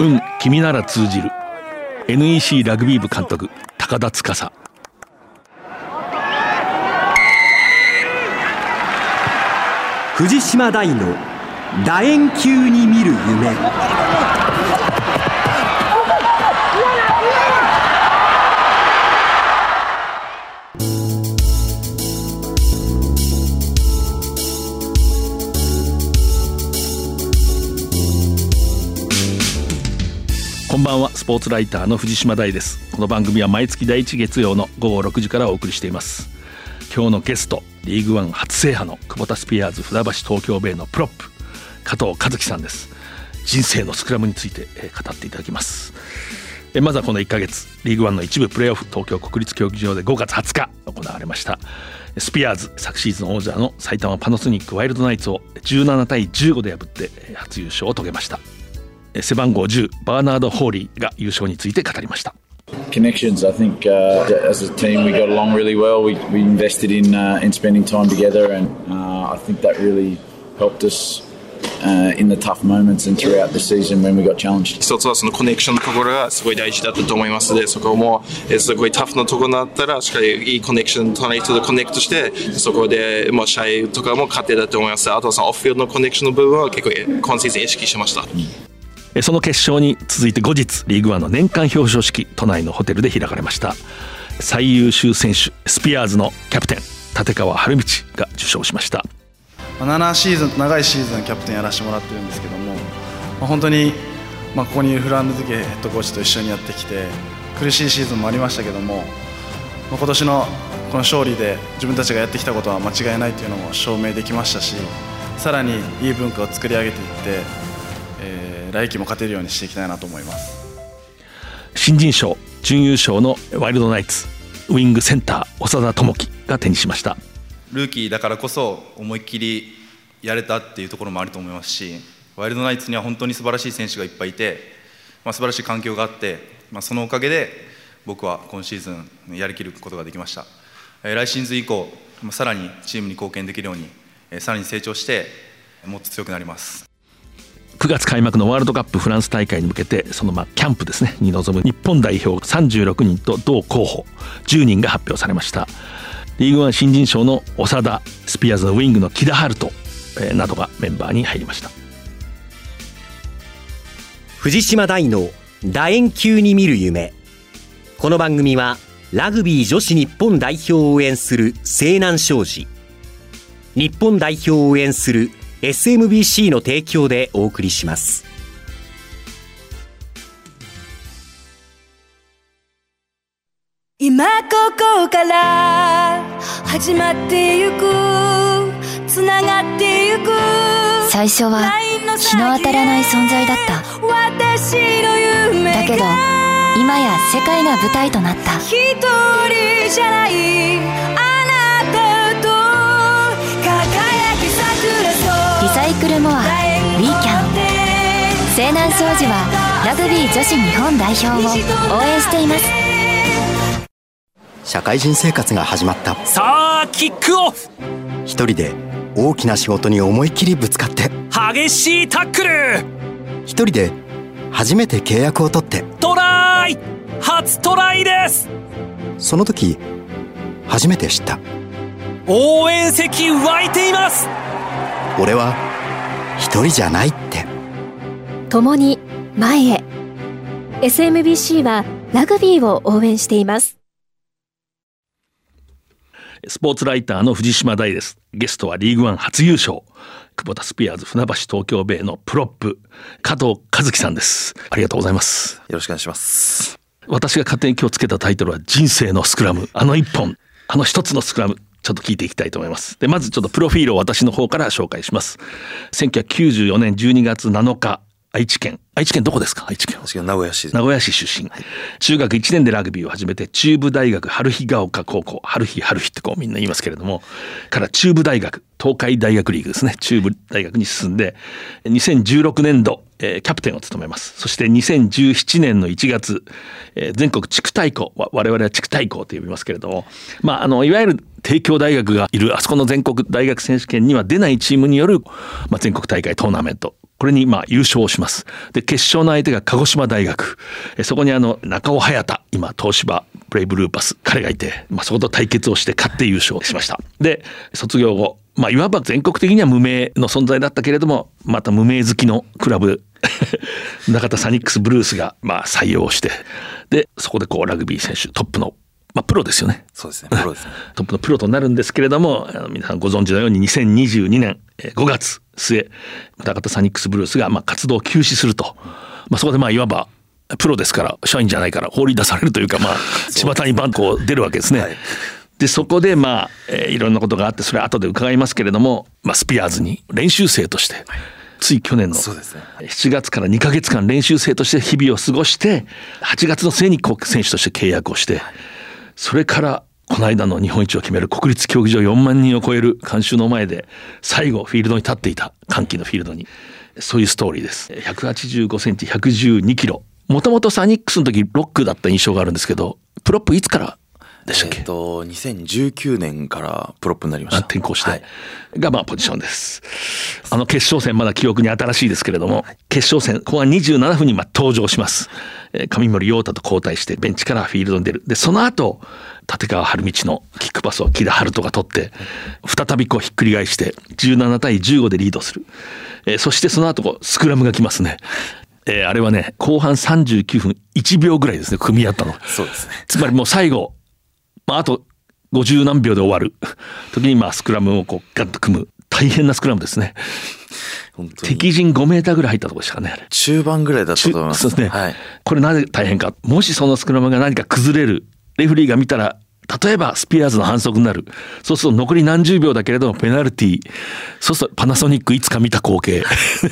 うん君なら通じる。NEC ラグビー部監督高田司。藤島大の楕円球に見る夢。ばんはスポーツライターの藤島大です。この番組は毎月第1月曜の午後6時からお送りしています。今日のゲストリーグワン初制覇のクボタスピアーズ船橋東京ベイのプロップ加藤一希さんです。人生のスクラムについて語っていただきます。まずはこの1ヶ月リーグワンの一部プレーオフ東京国立競技場で5月20日行われました。スピアーズ昨シーズン王者の埼玉パナソニックワイルドナイツを17対15で破って初優勝を遂げました。背番号10バーナード・ホーリーが優勝について語りました Connections. I think uh, as a team we got along really well. We, we invested in uh, in spending time together, and uh, I think that really helped us uh, in the tough moments and throughout the season when we got challenged. 一つはそのコネクションのところがすごい大事だったと思いますので、そこもえすごいタフなところになったら、しっかりいいコネクション、隣人とコネクトして、そこでもう試合とかも勝てたと思います。あとはそのオフフィールドのコネクションの部分は結構今シーズン意識しました。その決勝に続いて後日リーグワンの年間表彰式都内のホテルで開かれました。最優秀選手スピアーズのキャプテン立川春道が受賞しました。7シーズン長いシーズンキャプテンやらせてもらってるんですけども、まあ、本当に、まあ、ここにいるフランド付ヘッドコーチと一緒にやってきて苦しいシーズンもありましたけども、まあ、今年のこの勝利で自分たちがやってきたことは間違いないというのも証明できましたしさらにいい文化を作り上げていって、えー来季も勝てるようにしていきたいなと思います。新人賞準優勝のワイルドナイツウィングセンター長田智樹が手にしました。ルーキーだからこそ思いっきりやれたっていうところもあると思いますしワイルドナイツには本当に素晴らしい選手がいっぱいいて、まあ、素晴らしい環境があって、まあ、そのおかげで僕は今シーズンやりきることができました、えー来シーズン以降まあさらにチームに貢献できるように、えーさらに成長してもっと強くなります9月開幕のワールドカップフランス大会に向けてそのまあキャンプですね。に臨む日本代表36人と同候補。10人が発表されました。リーグワン新人賞の長田スピアーズのウィングの木田晴斗えーなどがメンバーに入りました。藤島大の楕円球に見る夢。この番組はラグビー女子日本代表を応援する西南商事。日本代表を応援する SMBC の提供でお送りします。今ここから始まってゆくつながってゆく最初は日の当たらない存在だった。私の夢だけど今や世界が舞台となった。一人じゃないイクルモアウィーキャン西南商事はラグビー女子日本代表を応援しています。社会人生活が始まった。さあキックオフ。一人で大きな仕事に思いっきりぶつかって。激しいタックル。一人で初めて契約を取って。トライ。初トライです。その時初めて知った。応援席湧いています。俺は一人じゃないって。共に前へ。SMBC はラグビーを応援しています。スポーツライターの藤島大です。ゲストはリーグワン初優勝。久保田スピアーズ船橋東京ベイのプロップ加藤和樹さんです。ありがとうございます。よろしくお願いします。私が勝手に今日つけたタイトルは人生のスクラム。あの一本。あの一つのスクラムちょっと聞いていきたいと思います。でまずちょっとプロフィールを私の方から紹介します。1994年12月7日愛知県。愛知県どこですか？愛知県名古屋市名古屋市出身、中学1年でラグビーを始めて中部大学春日ヶ丘高校。春日春日ってこうみんな言いますけれども。から中部大学東海大学リーグですね。中部大学に進んで2016年度、えーキャプテンを務めます。そして2017年の1月、えー全国地区対抗。わ我々は地区対抗と呼びますけれども。まああのいわゆる帝京大学がいるあそこの全国大学選手権には出ないチームによる、まあ、全国大会トーナメントこれにまあ優勝します。で、決勝の相手が鹿児島大学。そこにあの、中尾隼太、今、東芝ブレイブルーパス、彼がいて、まあ、そこと対決をして勝って優勝しました。で、卒業後、まあ、いわば全国的には無名の存在だったけれども、また無名好きのクラブ、中田サニックスブルースが、まあ、採用して、で、そこでこう、ラグビー選手、トップのまあ、プロですよね。そうですね。プロですね。トップのプロとなるんですけれども、皆さんご存知のように2022年5月末、中田サニックスブルースがまあ活動を休止すると。まあ、そこでまあいわばプロですから社員じゃないから放り出されるというかまあ巷にバンコ出るわけですね。はい、でそこでまあ、えー、いろんなことがあってそれは後で伺いますけれども、まあ、スピアーズに練習生として、はい、つい去年の7月から2か月間練習生として日々を過ごして8月の末に選手として契約をして、それからこの間の日本一を決める国立競技場4万人を超える観衆の前で最後フィールドに立っていた歓喜のフィールドに。そういうストーリーです。185センチ112キロ。もともとサニックスの時ロックだった印象があるんですけどプロップいつからでしたっけ、えっと2019年からプロップになりました。転向して、はい、がまあポジションです。あの決勝戦まだ記憶に新しいですけれども、はい、決勝戦後半27分にまあ登場します。紙森陽太と交代してベンチからフィールドに出る。でその後立川理道のキックパスを木田晴斗が取って再びこうひっくり返して17対15でリードする、えー、そしてその後スクラムが来ますね。えー、あれはね後半39分1秒ぐらいですね組み合ったの。そうですね。つまりもう最後、まあ、あと50何秒で終わる。時にまあスクラムをこうガッと組む。大変なスクラムですね。敵陣5メーターぐらい入ったところでしたかね中盤ぐらいだったと思います。そうですね、はい、これなぜ大変か。もしそのスクラムが何か崩れるレフリーが見たら例えばスピアーズの反則になる。そうすると残り何十秒だけれどもペナルティー。そうするとパナソニックいつか見た光景。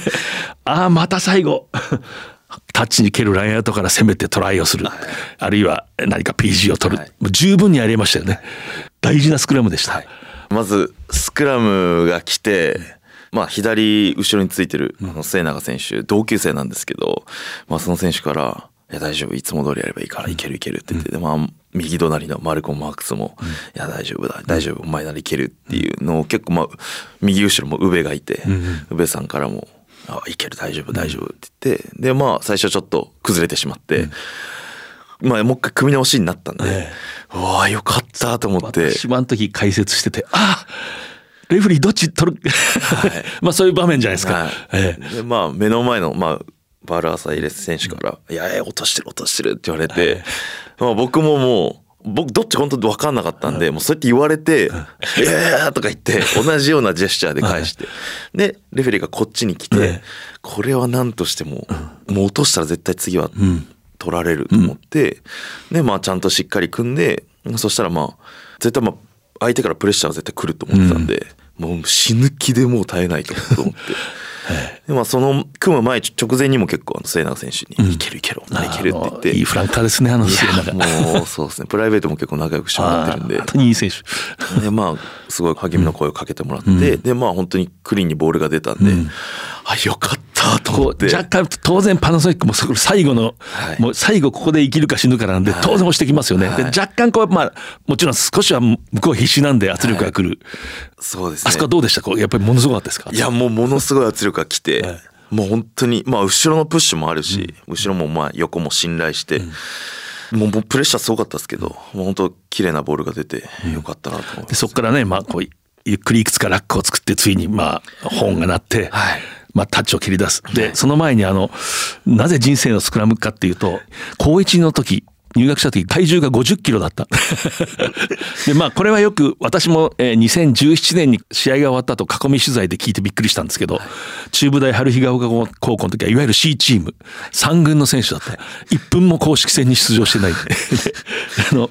ああ、また最後。タッチに蹴るラインアウトから攻めてトライをする。あるいは何か PG を取る。もう十分にありましたよね。大事なスクラムでした。まず、スクラムが来て、まあ、左後ろについてる末永選手、同級生なんですけど、まあ、その選手から「いや大丈夫いつも通りやればいいからいけるいける」って言って、でまあ右隣のマルコン・マークスも「いや大丈夫だ大丈夫お前ならいける」っていうのを結構まあ右後ろも宇部がいて、宇部さんからも「あいける大丈夫大丈夫」って言ってでまあ最初ちょっと崩れてしまって。まあ、もう一回組み直しになったんで、ええ、うわよかったと思って。私はあの時解説しててあレフリーどっち取る、はい、まあそういう場面じゃないですか、はい。ええ、でまあ目の前の、まあ、バルアサイレス選手から「いや落としてる落としてる」って言われて、まあ、僕ももう僕どっち本当分かんなかったんで、もうそうやって言われて「い。やいや」とか言って同じようなジェスチャーで返して。でレフェリーがこっちに来てこれは何としてももう落としたら絶対次は取られると思ってでまあちゃんとしっかり組んでそしたらまあ絶対まあ相手からプレッシャーは絶対来ると思ってたんでもう死ぬ気でもう耐えないと思って。でまあその組む前直前にも結構あの末永選手に「いけるいけるお前いける」って言って。いいフランカーですねあの末永。もうそうですねプライベートも結構仲良くしてもらってるんで。本当にいい選手。でまあすごい励みの声をかけてもらって、うん、でまあ本当にクリーンにボールが出たんで、うん、あよかったと思って。若干当然パナソニックも最後の、はい、もう最後ここで生きるか死ぬかなんで当然押してきますよね、はい、で若干こうまあもちろん少しは向こう必死なんで圧力が来る、はい、そうですね。あそこはどうでした？こうやっぱりものすごかったですか？いやもうものすごい圧力が来て、もう本当にまあ後ろのプッシュもあるし、うん、後ろもまあ横も信頼して、うん、もうプレッシャーすごかったですけど、もう本当綺麗なボールが出てよかったなと思って、そこからねまあこうゆっくりいくつかラックを作ってついにまあ本が鳴って、はい、まあ、タッチを切り出す。で、その前にあの、なぜ人生のスクラムかっていうと、高一の時、入学した時体重が50キロだった。でまあこれはよく私も、えー、2017年に試合が終わった後囲み取材で聞いてびっくりしたんですけど、中部大春日ヶ丘高校の時はいわゆる C チーム3軍の選手だった、1分も公式戦に出場してない。あの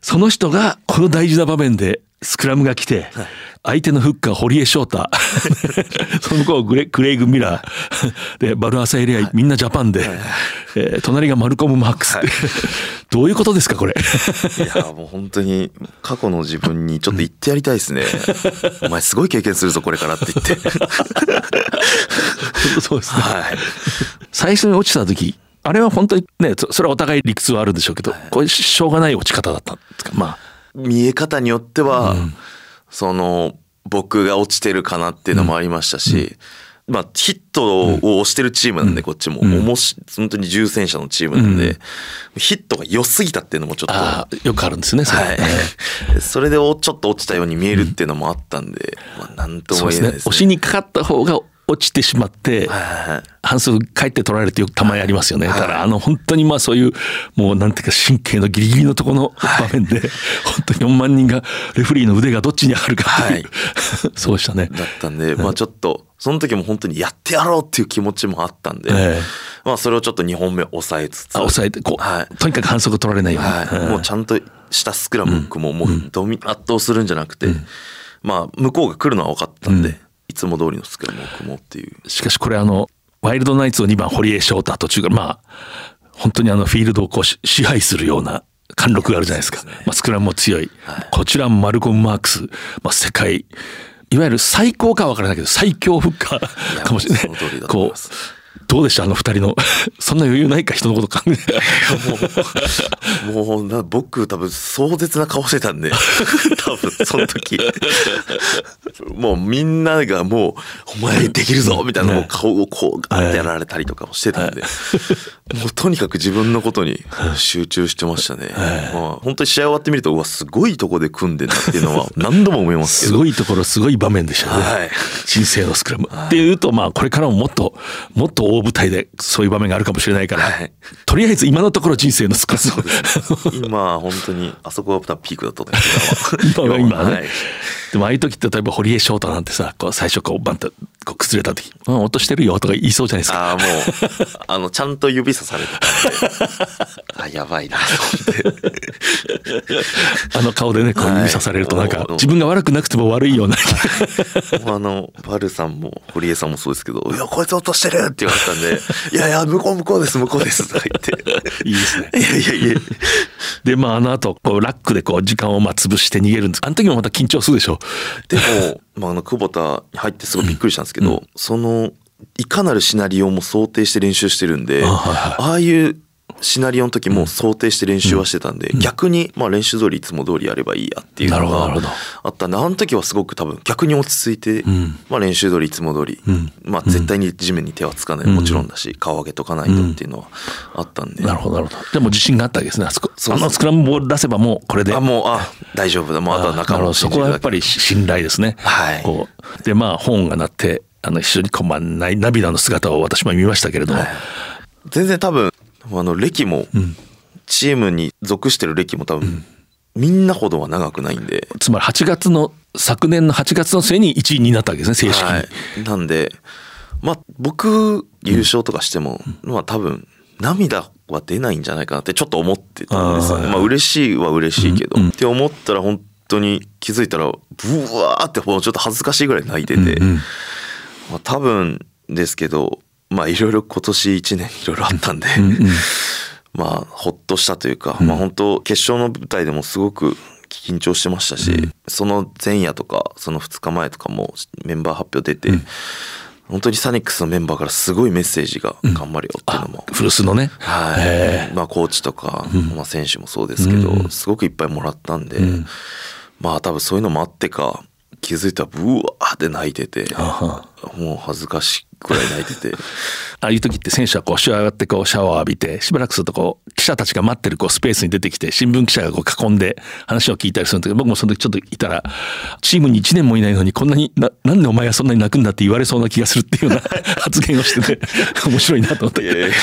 その人がこの大事な場面でスクラムが来て、相手のフッカー堀江翔太。その子グレクレイグ・ミラー。でバルアサエリアみんなジャパンで、えー、隣がマルコム・マックス、はい、どういうことですかこれ？いやもう本当に過去の自分にちょっと言ってやりたいですね。お前すごい経験するぞこれからって言って。そうですね、はい、最初に落ちた時あれは本当にねそれはお互い理屈はあるんでしょうけど、これしょうがない落ち方だったんですか？まあ。見え方によっては、その僕が落ちてるかなっていうのもありましたし、まあ、ヒットを押してるチームなんで、こっちも、おもし本当に重戦車のチームなんで、ヒットが良すぎたっていうのもちょっとよくあるんですねそれ。はい、それでおちょっと落ちたように見えるっていうのもあったんで、まあ、なんとも言えないですね。押しにかかった方が落ちてしまって、反則帰って取られるってよくたまにありますよね。だからあの本当にまあそういうもうなんていうか神経のギリギリのところの場面で、本当に4万人がレフェリーの腕がどっちにあるかっていう、そうでしたね。だったんで、まあちょっと、その時も本当にやってやろうっていう気持ちもあったんで、ええ。まあそれをちょっと2本目抑えつつ、あ抑えてこう、とにかく反則取られないように。もうちゃんとしたスクラムももうドミ圧倒するんじゃなくて、まあ向こうが来るのは分かったんで、いつも通りのスクラムを組もうっていう。しかしこれあのワイルドナイツを2番堀江翔太途中からまあ本当にあのフィールドをこうし支配するような貫禄があるじゃないですか。まあ、スクラムも強い。こちらもマルコム・マークス、まあ、世界いわゆる最高かは分からないけど最強フッカーかもしれない。こうどうでした？あの二人のそんな余裕ないか人のこと考え て。もうな僕多分壮絶な顔してたんで 多分その時。もうみんながもう「お前できるぞ!」みたいなもう顔をこうガッてやられたりとかもしてたんで、もうとにかく自分のことに集中してましたね、まあ、本当に試合終わってみるとうわすごいとこで組んでんなっていうのは何度も思いますけど。すごいところすごい場面でしたね、はい。人生のスクラム。っていうとまあこれからももっともっと大舞台でそういう場面があるかもしれないから、とりあえず今のところ人生のスクラム。今本当にあそこがピークだったと思う今は今はね、はいでもああいう時って例えば堀江翔太なんてさこう最初こうバンとこう崩れた時「うん落としてるよ」とか言いそうじゃないですか。ああもう あのちゃんと指さされてたんで。あやばいな。と思ってあの顔でねこう指さされるとなんかはい。自分が悪くなくても悪いような。あのバルさんも堀江さんもそうですけど「いやこいつ落としてる!」って言われたんで「いやいや向こう向こうです向こうです」とか言って。いいですね。いやいやいや。でまああの後こうラックでこう時間をまあ潰して逃げるんです。あの時もまた緊張するでしょ？でも、まあ、あの久保田に入ってすごいびっくりしたんですけど、そのいかなるシナリオも想定して練習してるんでああいうシナリオの時も想定して練習はしてたんで、逆にまあ練習通りいつも通りやればいいやっていうのがあった。んであの時はすごく多分逆に落ち着いて、まあ、練習通りいつも通り、まあ、絶対に地面に手はつかない。のもちろんだし、顔上げとかないとっていうのはあったんで、なるほどなるほど。でも自信があったわけですねあそこ。あのスクラムボール出せばもうこれで。あもうあ大丈夫だ。もうあとは仲間をそこはやっぱり信頼ですね。はい。こうでまあホーンが鳴ってあの非常にこうまあな涙の姿を私も見ましたけれども、全然多分あの歴も、チームに属してる歴も多分、みんなほどは長くないんで、つまり8月の昨年の8月の末に1位になったわけですね正式に。はい、なんでまあ僕優勝とかしても、まあ多分涙は出ないんじゃないかなってちょっと思ってたんですよね。まあ嬉しいは嬉しいけど、って思ったら本当に気づいたらブワーってもうちょっと恥ずかしいぐらい泣いてて、まあ多分ですけどまあいろいろ今年1年いろいろあったんで、まあほっとしたというか、まあ本当決勝の舞台でもすごく緊張してましたし、その前夜とかその2日前とかもメンバー発表出て、本当にサニックスのメンバーからすごいメッセージが頑張れよっていうのも、古巣のね。はい、まあコーチとか、まあ選手もそうですけど、うん。すごくいっぱいもらったんで、うん。まあ多分そういうのもあってか気づいたらブワーって泣いてて、もう恥ずかしいくらい泣いてて。ああいう時って選手はこう仕上がってこうシャワーを浴びてしばらくするとこう記者たちが待ってるこうスペースに出てきて新聞記者がこう囲んで話を聞いたりするんだけど僕もその時ちょっといたらチームに1年もいないのにこんなにななんでお前はそんなに泣くんだって言われそうな気がするっていうような 発言をしてて 面白いなと思って。いやいやいや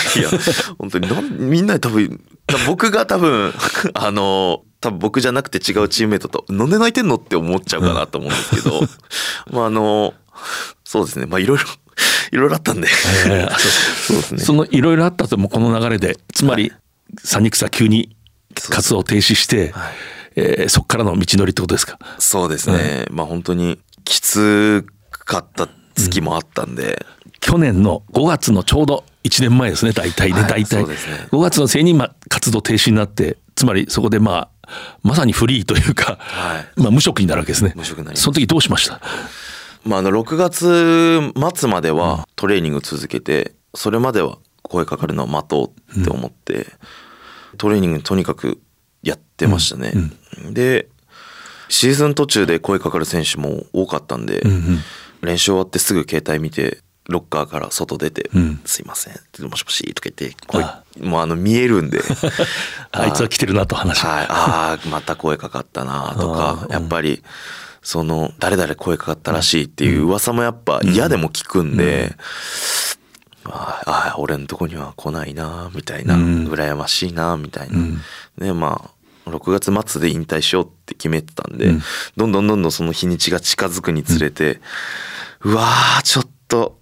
本当になんみんな多分多分僕が多分あの多分僕じゃなくて違うチームメイトと「なんで泣いてんの?」って思っちゃうかなと思うんですけど、まああのそうですねまあいろいろ いろいろあったんで、えーあそう そうですね。そのいろいろあったともこの流れでつまりサニックスは急に活動を停止して、えーそこからの道のりってことですか？そうですね、まあ本当にきつかった月もあったんで、去年の5月のちょうど1年前ですね大体ね、はい大体。ね。5月のせいにまあ活動停止になってつまりそこでまあまさにフリーというか、まあ、無職になるわけですね。無職になりますその時どうしました？まあ、あの6月末まではトレーニング続けてそれまでは声かかるのを待とうって思って、トレーニングとにかくやってましたね。でシーズン途中で声かかる選手も多かったんで、練習終わってすぐ携帯見てロッカーから外出て「うん。すいません」もしもし」とか言って声もうあの見えるんで。あいつは来てるなと話はい、ああまた声かかったなとかやっぱりその誰々声かかったらしいっていう噂もやっぱ嫌でも聞くんで、あーあー俺のとこには来ないなみたいな、うん。羨ましいなみたいな、うん。でまあ6月末で引退しようって決めてたんで、うん。どんどんどんどんその日にちが近づくにつれて、うわーちょっと、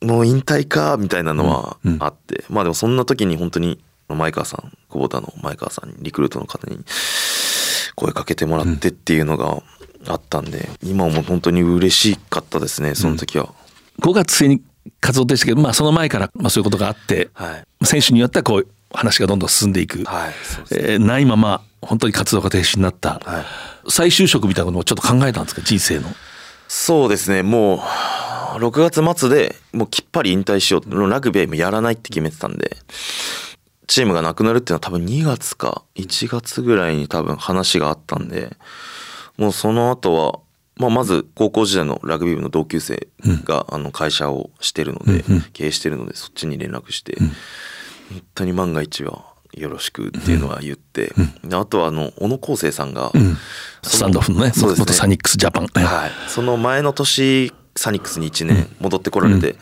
もう引退かみたいなのはあって、まあでもそんな時に本当に前川さん久保田の前川さんにリクルートの方に声かけてもらってっていうのがあったんで、今も本当に嬉しかったですねその時は。5月末に活動でしたけど、まあ、その前からまあそういうことがあって、はい。選手によってはこう話がどんどん進んでいく、はいえーないまま本当に活動が停止になった、はい。再就職みたいなこともちょっと考えたんですか？人生の。そうですね。もう6月末でもうきっぱり引退しよう。ラグビーもやらないって決めてたんでチームがなくなるっていうのは多分2月か1月ぐらいに多分話があったんでもうその後は、まあ、まず高校時代のラグビー部の同級生があの会社をしてるので、経営してるのでそっちに連絡して、本当に万が一はよろしくっていうのは言って、であとはあの小野康生さんが、スタンドオフのねそうですね。元サニックスジャパン、はい、その前の年サニックスに1年戻ってこられて、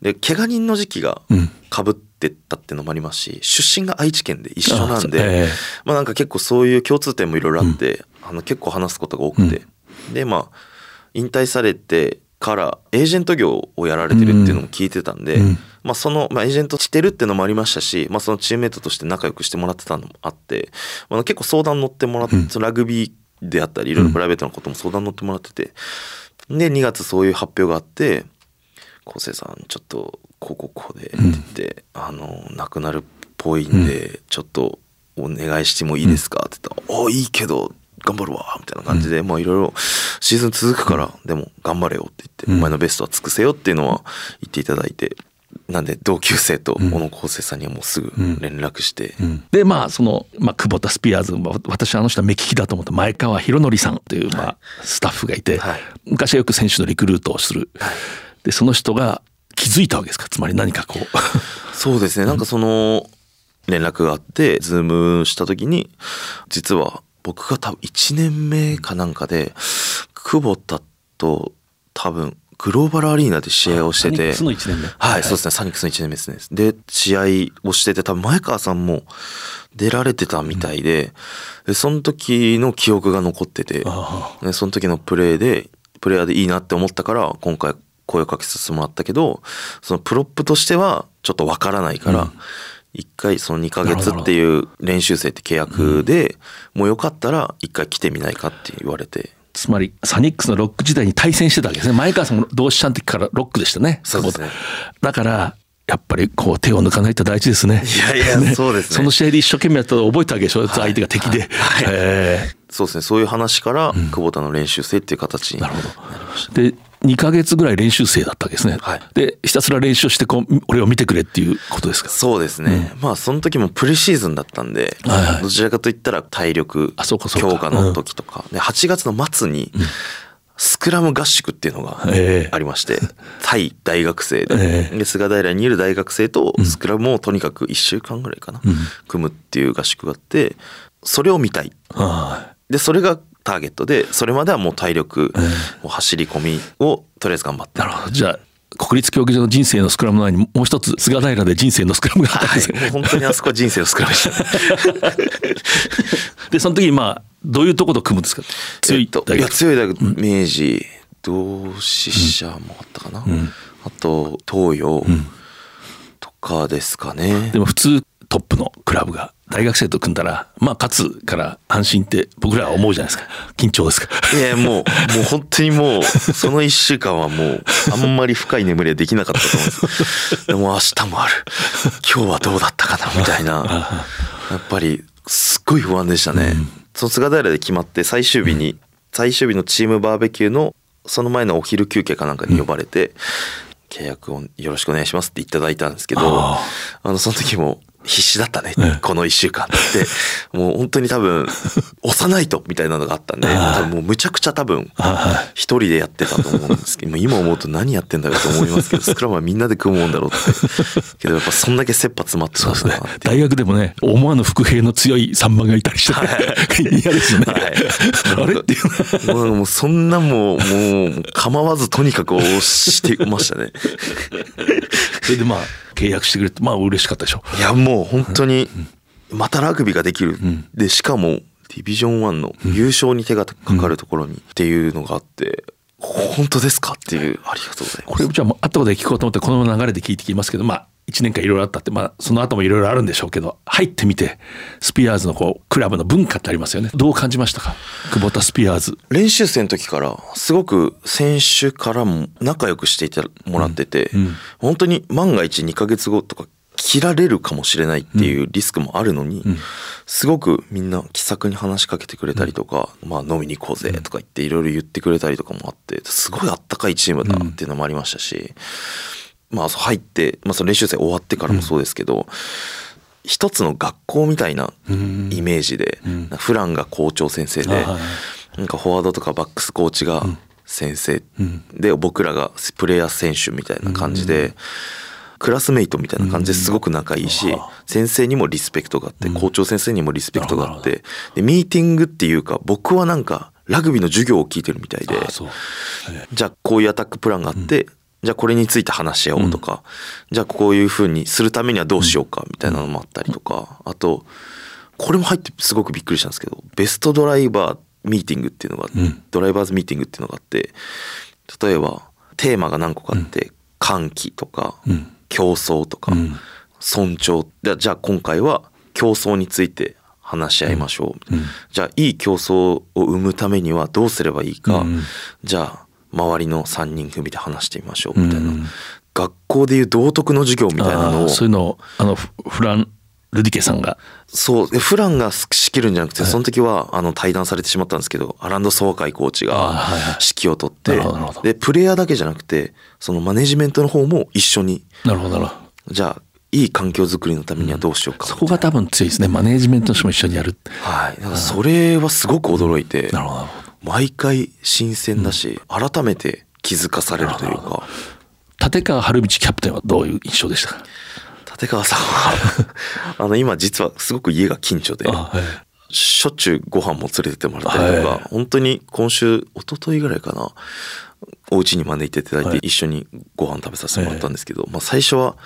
で怪我人の時期がうん。かぶってたってのもありますし出身が愛知県で一緒なんでえまあなんか結構そういう共通点もいろいろあって、あの結構話すことが多くて、でまあ引退されてからエージェント業をやられてるっていうのも聞いてたんで、うん。まあ、その、まあ、エージェントしてるっていうのもありましたし、まあ、そのチームメイトとして仲良くしてもらってたのもあって、まあ、結構相談乗ってもらって、そのラグビーであったりいろいろプライベートなことも相談乗ってもらってて。で2月そういう発表があって「昴生さんちょっとこうこうこうで」って言って「あの亡くなるっぽいんで、ちょっとお願いしてもいいですか?」って言ったら「おいいけど頑張るわ」みたいな感じで、まあいろいろシーズン続くから、でも頑張れよって言って、うん。お前のベストは尽くせよっていうのは言っていただいてなんで同級生と小野康生さんにはもうすぐ連絡して、うん。でまあその、まあ、久保田スピアーズ、まあ、私あの人は目利きだと思った前川博則さんという、まあ、スタッフがいて、はい。昔はよく選手のリクルートをする、でその人が気づいたわけですか？つまり何かこう。そうですね。なんかその連絡があってズームした時に実は僕が多分1年目かなんかでクボタと多分グローバルアリーナで試合をしてて。サニックスの1年目。はい、そうですね。サニックスの1年目ですね。で試合をしてて多分前川さんも出られてたみたいで,、でその時の記憶が残っててあでその時のプレーでプレイヤーでいいなって思ったから今回声をかけさせてもらったけどそのプロップとしてはちょっとわからないから、一回その2ヶ月っていう練習生って契約で、もうよかったら一回来てみないかって言われて。つまりサニックスのロック時代に対戦してたわけですね。前川さんも同志社の時からロックでしたね。そうですね。だからやっぱりこう手を抜かないと大事ですね。いやいやそうですね。その試合で一生懸命やったら覚えたわけでしょ、相手が敵で、えそうですね。そういう話から久保田の練習生っていう形になりました、ーで2ヶ月ぐらい練習生だったわけですね、はい。でひたすら練習してこう俺を見てくれっていうことですか？そうですね、まあその時もプレシーズンだったんで、はいはい。どちらかといったら体力強化の時とか、で8月の末にスクラム合宿っていうのがええ。ありまして、対大学生で,、ええ。で菅平にいる大学生とスクラムをとにかく1週間ぐらいかな、組むっていう合宿があってそれを見たい。はでそれがターゲットでそれまではもう体力、もう走り込みをとりあえず頑張って。いなるほど。じゃあ国立競技場の人生のスクラムの前にもう一つ菅平で人生のスクラムがあったんですよ、もう本当にあそこは人生のスクラムでした。ね でその時にまあどういうとこと組むんですか？強いえっといや強い大学、明治同志社もあったかな、あと東洋とかですかね、でも普通トップのクラブが大学生と組んだらまあ勝つから安心って僕らは思うじゃないですか。緊張ですか。いやもうもう本当にもうその1週間はもうあんまり深い眠りはできなかったと思うんです。でも明日もある。今日はどうだったかなみたいな。やっぱりすっごい不安でしたね、その菅平で決まって最終日に最終日のチームバーベキューのその前のお昼休憩かなんかに呼ばれて、契約をよろしくお願いしますっていただいたんですけどああのその時も必死だったね、この1週間。って もう本当に多分押さないとみたいなのがあったんで多分もうむちゃくちゃ多分一人でやってたと思うんですけど 今思うと何やってんだろうと思いますけどスクラムはみんなで組むもんだろうって。けどやっぱそんだけ切羽詰まってたんだなって。大学でもね思わぬ伏兵の強い3番がいたりして、嫌ですよね、あれっていう。もうもうそんなもうもう構わずとにかく押してましたね。それでまあ契約してくれてまあ嬉しかったでしょ。いやもう本当にまたラグビーができる、でしかもディビジョン1の優勝に手がかかるところにっていうのがあって、本当ですか？っていうありがとうございます。これじゃあもう後で聞こうと思ってこの流れで聞いてきますけどまあ1年間いろいろあったってまあその後もいろいろあるんでしょうけど入ってみてスピアーズのこうクラブの文化ってありますよね。どう感じましたか？久保田スピアーズ。練習生の時からすごく選手からも仲良くしていてもらってて、本当に万が一2ヶ月後とか切られるかもしれないっていうリスクもあるのに、すごくみんな気さくに話しかけてくれたりとか、まあ飲みに行こうぜとか言っていろいろ言ってくれたりとかもあってすごいあったかいチームだっていうのもありましたし、まあ入って、まあ、その練習生終わってからもそうですけど、一つの学校みたいなイメージで、フランが校長先生で、なんかフォワードとかバックスコーチが先生、で僕らがプレイヤー選手みたいな感じで、クラスメイトみたいな感じですごく仲いいし、先生にもリスペクトがあって、校長先生にもリスペクトがあってでミーティングっていうか僕はなんかラグビーの授業を聞いてるみたいでじゃあこういうアタックプランがあって、じゃあこれについて話し合おうとか、じゃあこういうふうにするためにはどうしようかみたいなのもあったりとか、あとこれも入ってすごくびっくりしたんですけどベストドライバーミーティングっていうのが、ドライバーズミーティングっていうのがあって例えばテーマが何個かあって、歓喜とか、競争とか、尊重でじゃあ今回は競争について話し合いましょう、じゃあいい競争を生むためにはどうすればいいか、じゃあ周りの3人組で話してみましょうみたいな、学校でいう道徳の授業みたいなのを。そういうのをあのフフラン・ルディケさんが。そう。でフランが仕切るんじゃなくて、その時はあの対談されてしまったんですけどアランド・ソワカイコーチが指揮を取って、でプレイヤーだけじゃなくてそのマネジメントの方も一緒になるほどなるほど。じゃあいい環境づくりのためにはどうしようか、そこが多分強いですね。マネージメントの人も一緒にやる。はい。だからそれはすごく驚いて毎回新鮮だし、改めて気づかされるというか。立川春道キャプテンはどういう印象でしたか？立川さんは あの今実はすごく家が近所で、しょっちゅうご飯も連れてってもらったりとか、はい。本当に今週一昨日ぐらいかなお家に招いていただいて一緒にご飯食べさせてもらったんですけど、まあ、最初は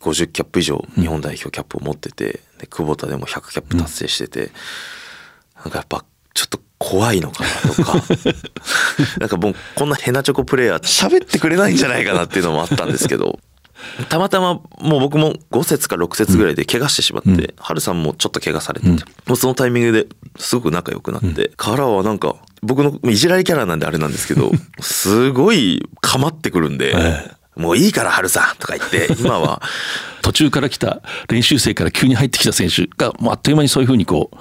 50キャップ以上日本代表キャップを持ってて、で久保田でも100キャップ達成してて、なんかやっぱちょっと怖いのかなとか。なんかもうこんなヘナチョコプレイヤー喋ってくれないんじゃないかなっていうのもあったんですけど。たまたまもう僕も5節か6節ぐらいで怪我してしまって、ハルさんもちょっと怪我されてて、もうそのタイミングですごく仲良くなって、からはなんか僕のいじられキャラなんであれなんですけど すごい構ってくるんで。もういいから、ハルさんとか言って、今は。途中から来た練習生から急に入ってきた選手がもうあっという間にそういうふうにこう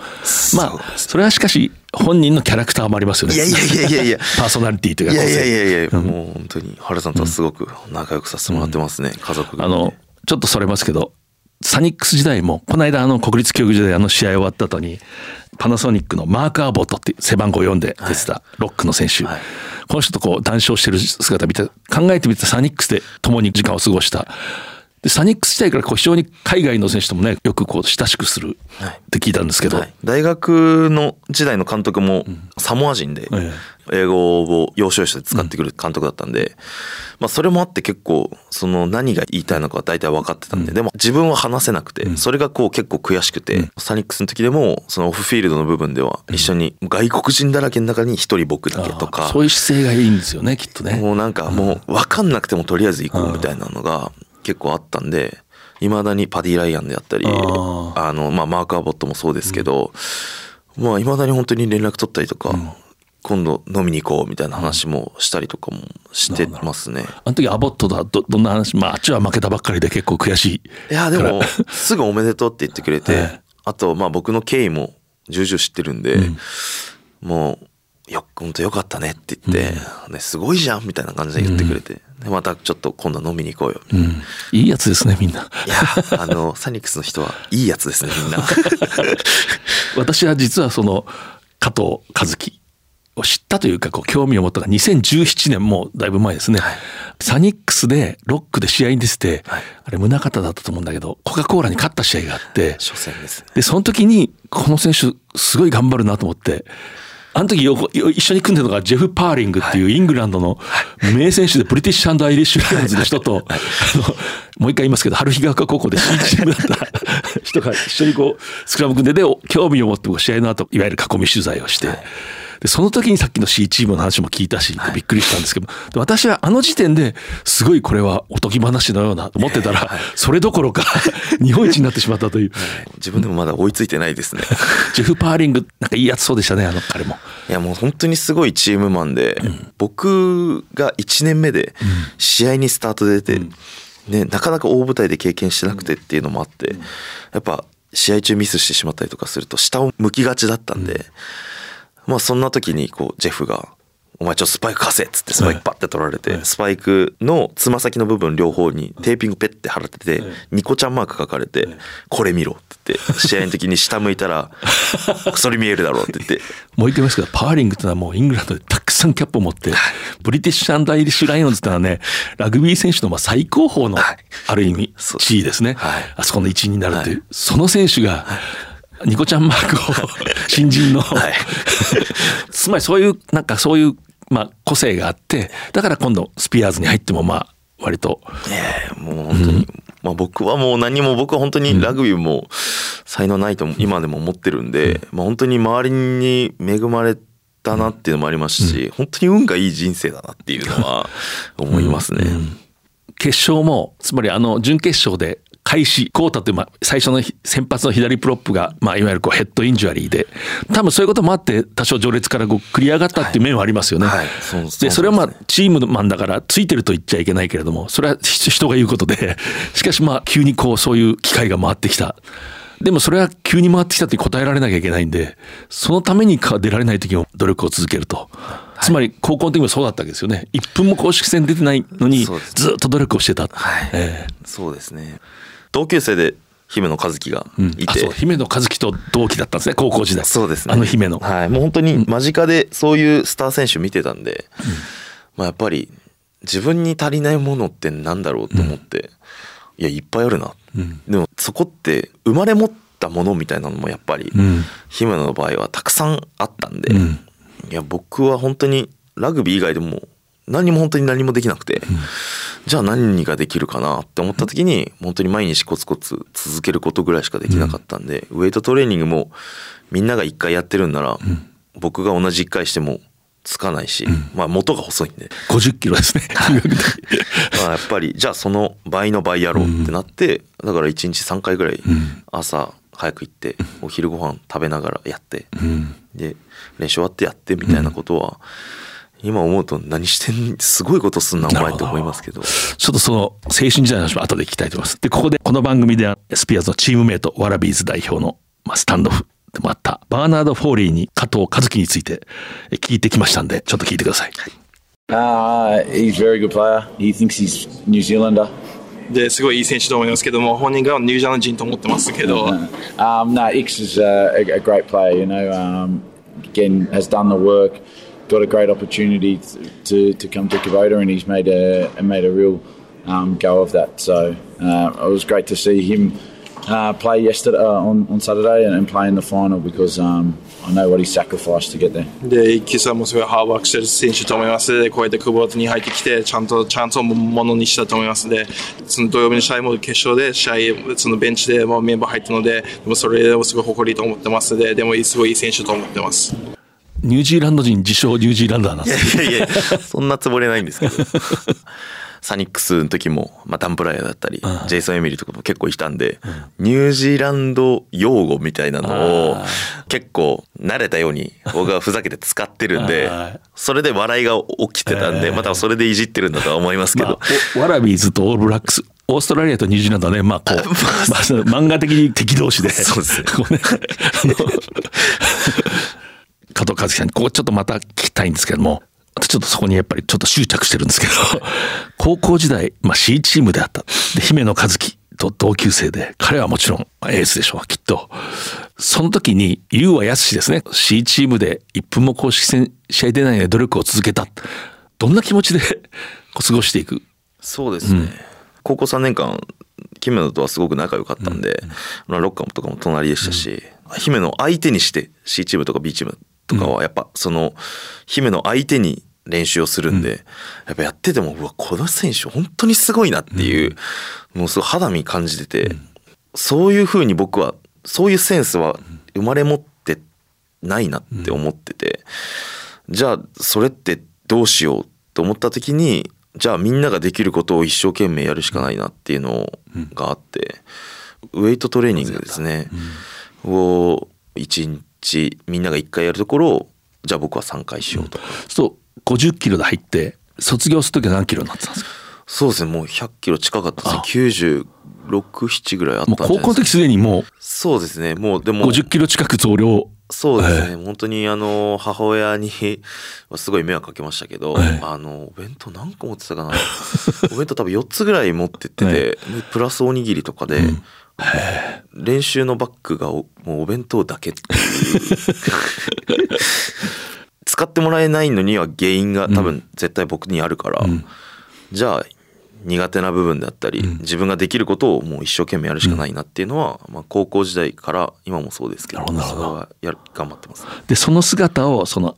まあそれはしかし本人のキャラクターもありますよね。いやいやいやいやいや。パーソナリティというかいやいやいやいや、もう本当に、ハルさんとはすごく仲良くさせてもらってますね、家族が。あのちょっとそれますけどサニックス時代もこの間あの国立競技場であの試合終わった後にパナソニックのマーク・アボットって背番号4で出てたロックの選手、この人とこう談笑してる姿見て考えてみてサニックスで共に時間を過ごしたでサニックス時代からこう非常に海外の選手ともねよくこう親しくするって聞いたんですけど、大学の時代の監督もサモア人で、英語を要所要所で使ってくる監督だったんで、まあそれもあって結構その何が言いたいのかは大体分かってたんで、でも自分は話せなくて、それがこう結構悔しくて、サニックスの時でもそのオフフィールドの部分では一緒に外国人だらけの中に一人僕だけとか、そういう姿勢がいいんですよねきっとね。もうなんかもう分かんなくてもとりあえず行こうみたいなのが結構あったんでいまだにパディ・ライアンであったりあの、まあ、マーク・アボットもそうですけどまあいまだに本当に連絡取ったりとか、今度飲みに行こうみたいな話もしたりとかもしてますね。あの時アボットだどどんな話？まああっちは負けたばっかりで結構悔しい。いやでもすぐおめでとうって言ってくれて、あとまあ僕の経緯も重々知ってるんで、もうよ本当よかったねって言って、ね、すごいじゃんみたいな感じで言ってくれて、でまたちょっと今度飲みに行こうよ。うん、いいやつですねみんな。いやあの サニックスの人はいいやつですねみんな。私は実はその加藤和樹を知ったというかこう興味を持ったのが2017年もうだいぶ前ですね、サニックスでロックで試合に出てて、あれ宗像だったと思うんだけどコカ・コーラに勝った試合があって初戦ですね。でその時にこの選手すごい頑張るなと思ってあの時よよ一緒に組んでるのがジェフ・パーリングっていうイングランドの名選手でブリティッシュアイリッシュ・ライオンズの人と、あのもう一回言いますけど春日丘高校で C チームだった人が一緒にこうスクラム組んでで興味を持って試合の後いわゆる囲み取材をして。でその時にさっきの C チームの話も聞いたし、びっくりしたんですけど、で私はあの時点ですごいこれはおとぎ話のようなと思ってたら、それどころか 日本一になってしまったという。自分でもまだ追いついてないですね。ジェフ・パーリング、なんかいいやつそうでしたね、あの彼も。いやもう本当にすごいチームマンで、僕が1年目で試合にスタートで出て、ね、なかなか大舞台で経験してなくてっていうのもあって、やっぱ試合中ミスしてしまったりとかすると下を向きがちだったんで、まあそんな時にこうジェフがお前ちょっとスパイク貸せっつってスパイクパッて取られて、スパイクのつま先の部分両方にテーピングペッて貼られてて、ニコちゃんマーク書かれて、これ見ろって言って、試合の時に下向いたら、それ見えるだろうって言って、もう一回言いますけど、パーリングってのはもうイングランドでたくさんキャップを持って、ブリティッシュアンドアイリッシュライオンズってのはね、ラグビー選手のまあ最高峰の、ある意味、地位ですね。あそこの一員になるという。その選手が、ニコちゃんマークを新人の、つまりそういう、なんかそういう、まあ個性があって、だから今度スピアーズに入ってもまあ割と。もう本当に、まあ僕はもう何も僕は本当にラグビーも才能ないと今でも思ってるんで、まあ本当に周りに恵まれたなっていうのもありますし、本当に運がいい人生だなっていうのは思いますね。決勝も、つまりあの準決勝で開始、コータという、まあ、最初の先発の左プロップが、まあ、いわゆるこうヘッドインジュアリーで、多分そういうこともあって、多少序列からこう繰り上がったっていう面はありますよね。で、それはまあ、チームマンだから、ついてると言っちゃいけないけれども、それは人が言うことで、しかしまあ、急にこう、そういう機会が回ってきた。でもそれは急に回ってきたって答えられなきゃいけないんで、そのために出られない時も努力を続けると。つまり高校の時もそうだったわけですよね。1分も公式戦出てないのに、ずっと努力をしてた。はい、えー、そうですね。同級生で姫野和樹がいて、うん、姫野和樹と同期だったんですね高校時代。そうですね。あの姫野。はい。もう本当に間近でそういうスター選手見てたんで、うん、まあやっぱり自分に足りないものってなんだろうと思って、うん、いやいっぱいあるな、でもそこって生まれ持ったものみたいなのもやっぱり、姫野の場合はたくさんあったんで、いや僕は本当にラグビー以外でも何も本当に何もできなくて、じゃあ何ができるかなって思った時に本当に毎日コツコツ続けることぐらいしかできなかったんで、ウェイトトレーニングもみんなが1回やってるんなら、僕が同じ1回してもつかないし、まあ元が細いんで。50キロですね。まあやっぱりじゃあその倍の倍やろうってなって、だから1日3回ぐらい朝早く行ってお昼ご飯食べながらやって、で練習終わってやってみたいなことは、今思うと何してんすごいことすんなお前と思いますけどちょっとその青春時代の話も後で聞きたいと思いますでここでこの番組ではスピアーズのチームメイトワラビーズ代表の、まあ、スタンドオフでもあったバーナード・フォーリーに加藤和樹について聞いてきましたんでちょっと聞いてください、Uh, he's very good player. He thinks he's New Zealander. ですごいいい選手と思いますけども本人がニュージャン人と思ってますけど um, no, Ix is a, a, a great player. You know, um, again has done the work. Got a great opportunity to, to come to Kubota, and he's made a made a real um, go of that. So uh, it was great to see him uh, play yesterday uh, on, on Saturday and, and, play in the final because um, I know what he sacrificed to get there. で、一休さんもすごいハードワークしてる選手と思いますで、こうやって久保田に入ってきて、ちゃんと、ちゃんとものにしたと思いますで、その土曜日の試合も決勝で、試合、そのベンチでもメンバー入ったので、でもそれをすごい誇りと思ってますで、でもすごいいい選手と思ってます。ニュージーランド人自称ニュージーランダーなんです。いやいやそんなつもりはないんですけど。サニックスの時も、まあ、ダンプライアだったり、ジェイソン・エミリーとかも結構いたんで、ニュージーランド用語みたいなのを結構慣れたように僕がふざけて使ってるんで それで笑いが起きてたんでまたそれでいじってるんだとは思いますけど、まあ、ワラビーズとオールブラックスオーストラリアとニュージーランドはね、まあこう、まあ、漫画的に敵同士で。そうですね。加藤和樹さんに、ここちょっとまた聞きたいんですけども、ちょっとそこにやっぱりちょっと執着してるんですけど、高校時代、まあ C チームであった。で、姫野和樹と同級生で、彼はもちろんエースでしょう、きっと。その時に、優は康ですね、C チームで1分も公式戦、試合出ないで努力を続けた。どんな気持ちで過ごしていく？そうですね。うん、高校3年間、姫野とはすごく仲良かったんで、うん、ロッカーとかも隣でしたし、うん、姫野相手にして C チームとか B チームとかはやっぱその姫野相手に練習をするんで、やっぱやっててもうわこの選手本当にすごいなっていう、もうすごい肌身感じてて、そういうふうに僕はそういうセンスは生まれ持ってないなって思ってて、じゃあそれってどうしようと思った時にじゃあみんなができることを一生懸命やるしかないなっていうのがあって、ウェイトトレーニングですね、を1日みんなが1回やるところをじゃあ僕は3回しようと。そう50キロで入って卒業する時は何キロになってたんですか？そうですね。もう100キロ近かったですね。967ぐらいあったんじゃないですか。高校の時すでにもうそうですね。もうでも。50キロ近く増量。そうですね、えー、本当にあの母親にすごい迷惑かけましたけど、えー、あのお弁当何個持ってたかな。お弁当多分4つぐらい持ってってて、えー、プラスおにぎりとかで、うん練習のバッグがもうお弁当だけ使ってもらえないのには原因が多分絶対僕にあるから、うん、じゃあ苦手な部分であったり、うん、自分ができることをもう一生懸命やるしかないなっていうのは、うん、まあ、高校時代から今もそうですけどそれはやる頑張ってます、でその姿をその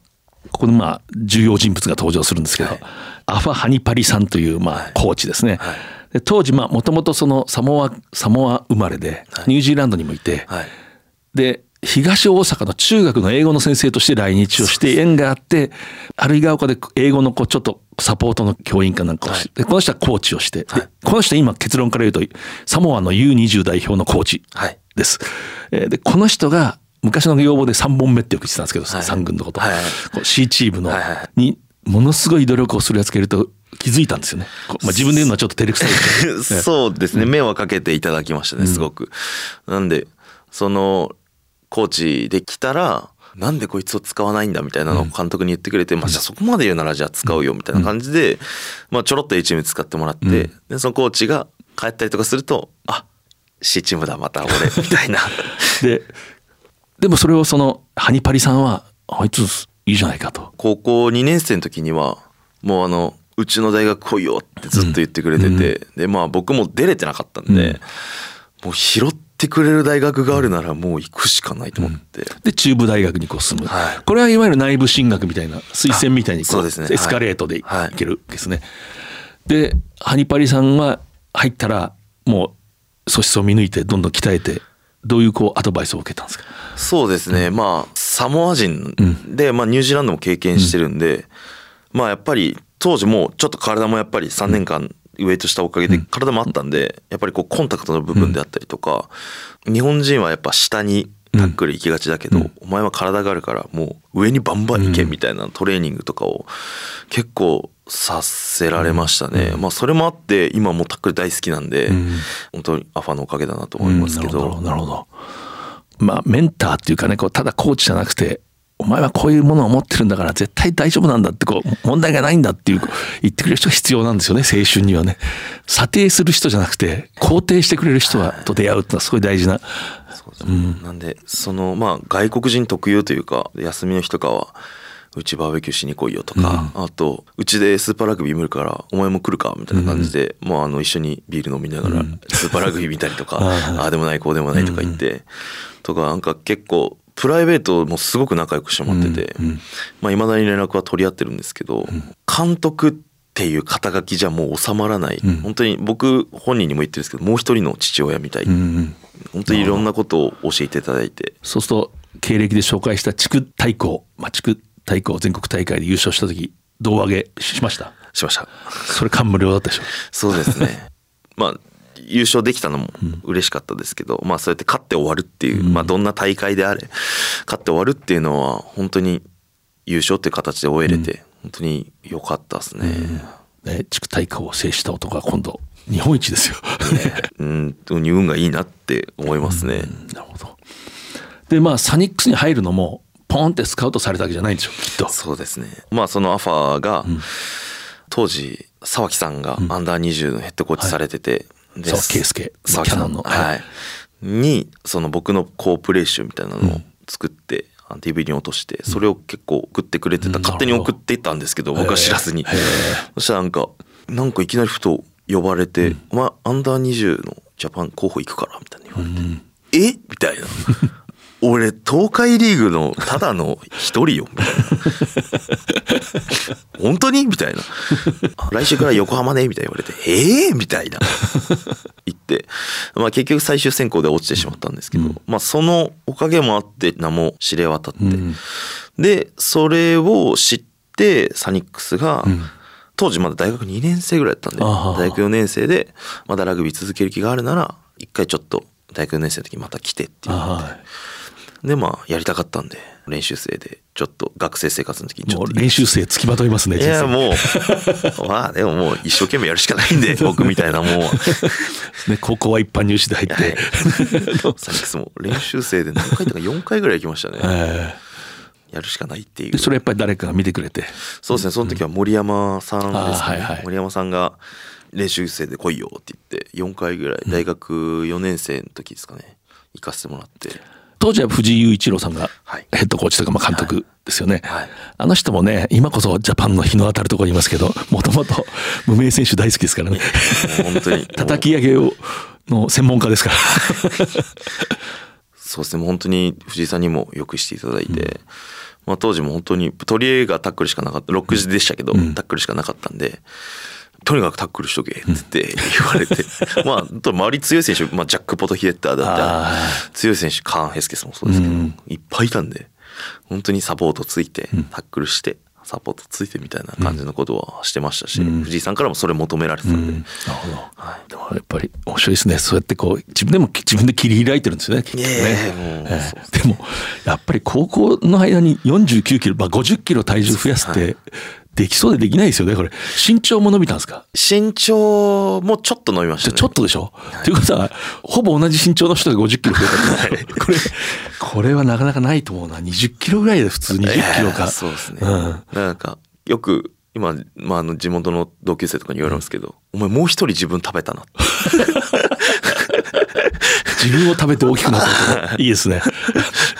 ここでまあ重要人物が登場するんですけど、はい、アファ・ハニパリさんというまあコーチですね。はいで当時もともとそのサモアサモア生まれでニュージーランドにもいて、はい、で東大阪の中学の英語の先生として来日をして縁があってあるいが丘で英語のこうちょっとサポートの教員かなんかをして、はい、この人はコーチをして、はい、この人今結論から言うとサモアの U20 代表のコーチです。はい、でこの人が昔の要望で3本目ってよく言ってたんですけど、はい、3軍のこと、はい、C チームの、にものすごい努力をするやつがいると気づいたんですよね。まあ、自分で言うのはちょっと照れくさい そうですね、目はかけていただきましたねすごく。うん、なんでそのコーチできたらなんでこいつを使わないんだみたいなのを監督に言ってくれて、うん、まあじゃあそこまで言うならじゃあ使うよみたいな感じで、うん、まあちょろっと A チーム使ってもらって、うん、でそのコーチが帰ったりとかするとあ C チームだまた俺 みたいな。ででもそれをそのハニパリさんはあいついいじゃないかと。高校2年生の時にはもうあのうちの大学来いよってずっと言ってくれてて、でまあ僕も出れてなかったんで、もう拾ってくれる大学があるならもう行くしかないと思って、うん、で中部大学にこう進む、はい、これはいわゆる内部進学みたいな推薦みたいにこう、ね、エスカレートで行ける。ですね、はい、でハニパリさんは入ったらもう素質を見抜いてどんどん鍛えてどういうこうアドバイスを受けたんですか？そうですね、うん、まあサモア人で、まあ、ニュージーランドも経験してるんで、まあやっぱり当時もちょっと体もやっぱり3年間ウエイトしたおかげで体もあったんで、やっぱりこうコンタクトの部分であったりとか、日本人はやっぱ下にタックル行きがちだけど、お前は体があるからもう上にバンバン行けみたいなトレーニングとかを結構させられましたね、まあそれもあって今もタックル大好きなんで、本当にアファのおかげだなと思いますけど、なるほど。まあメンターっていうかねこうただコーチじゃなくてお前はこういうものを持ってるんだから絶対大丈夫なんだってこう問題がないんだっていう言ってくれる人が必要なんですよね青春にはね。査定する人じゃなくて肯定してくれる人はと出会うってのはすごい大事な、うん、なんでそのまあ外国人特有というか休みの日とかはうちバーベキューしに来いよとか、うん、あとうちでスーパーラグビー見るからお前も来るかみたいな感じで、うん、もうあの一緒にビール飲みながらスーパーラグビー見たりとか、ああでもないこうでもないとか言って、とかなんか結構プライベートもすごく仲良くしてもらってて、うんうん、まあ、未だに連絡は取り合ってるんですけど、うん、監督っていう肩書きじゃもう収まらない、うん、本当に僕本人にも言ってるんですけどもう一人の父親みたい、うんうん、本当にいろんなことを教えていただいて。そうすると経歴で紹介した地区対抗、まあ、地区対抗全国大会で優勝した時胴上げしました？しました。それ感無量だったでしょ。そうですね。まあ優勝できたのも嬉しかったですけど、うん、まあそうやって勝って終わるっていう、うん、まあどんな大会であれ勝って終わるっていうのは本当に優勝っていう形で終えれて、本当に良かったですね。ね地区大会を制した男が今度日本一ですよ。うん、運がいいなって思いますね。なるほど。でまあサニックスに入るのもポンってスカウトされたわけじゃないんでしょきっと。そうですね。まあそのアファーが、当時沢木さんがアンダー20のヘッドコーチされてて、で沢木圭介沢木さん。キャノンの。はい、にその僕のコープレーションみたいなのを作って、あの DVD に落としてそれを結構送ってくれてた、勝手に送っていったんですけど僕は知らずに、そしたらなんかなんかいきなりふと呼ばれて「お前アンダー20のジャパン候補行くから」みたいな言われて「え？みたいな。俺東海リーグのただの一人よみたいな。本当に？みたいな。来週から横浜ねみたいに言われてええー、みたいな。言って、まあ、結局最終選考で落ちてしまったんですけど、まあそのおかげもあって名も知れ渡って、でそれを知ってサニックスが、当時まだ大学2年生ぐらいだったんで大学4年生でまだラグビー続ける気があるなら一回ちょっと大学4年生の時にまた来てって言われて。でまあやりたかったんで練習生でちょっと学生生活の時にちょっと練習生付きまといますねいやもう まあでももう一生懸命やるしかないんで 僕みたいなもう。ね高校は一般入試で入って、サニックスも練習生で何回とか4回ぐらい行きましたね。えやるしかないっていう。でそれやっぱり誰かが見てくれて。そうですねその時は森山さんですあーはねいはい。森山さんが練習生で来いよって言って4回ぐらい大学4年生の時ですかね行かせてもらって当時は藤井雄一郎さんがヘッドコーチとかまあ監督ですよね、あの人もね今こそジャパンの日の当たるところにいますけど もともと無名選手大好きですからね。本当に。叩き上げをの専門家ですから。そうですね。本当に藤井さんにもよくしていただいて、まあ、当時も本当に取り柄がタックルしかなかった。6時でしたけど、タックルしかなかったんでとにかくタックルしとけって言われて、まあ周り強い選手、まあ、ジャック・ポトヒエッターだったり強い選手カーン・ヘスケスもそうですけど、いっぱいいたんで本当にサポートついてタックルして。サポートついてみたいな感じのことはしてましたし、藤井さんからもそれ求められてたんで、なるほど、でもやっぱり面白いですね。そうやってこう自分でも自分で切り開いてるんですよね結局ね、ええでもやっぱり高校の間に49キロ、まあ、50キロ体重増やすってできそうでできないですよねこれ。身長も伸びたんですか？身長もちょっと伸びましたね。ちょっとでしょ、とい。うことはほぼ同じ身長の人が50キロ増えたってこれこれはなかなかないと思うな。20キロぐらいで普通20キロか、そうですね、うん。なんかよく今、まあ、あの地元の同級生とかに言われますけど、お前もう一人自分食べたな 自分を食べて大きくなった。いいですね。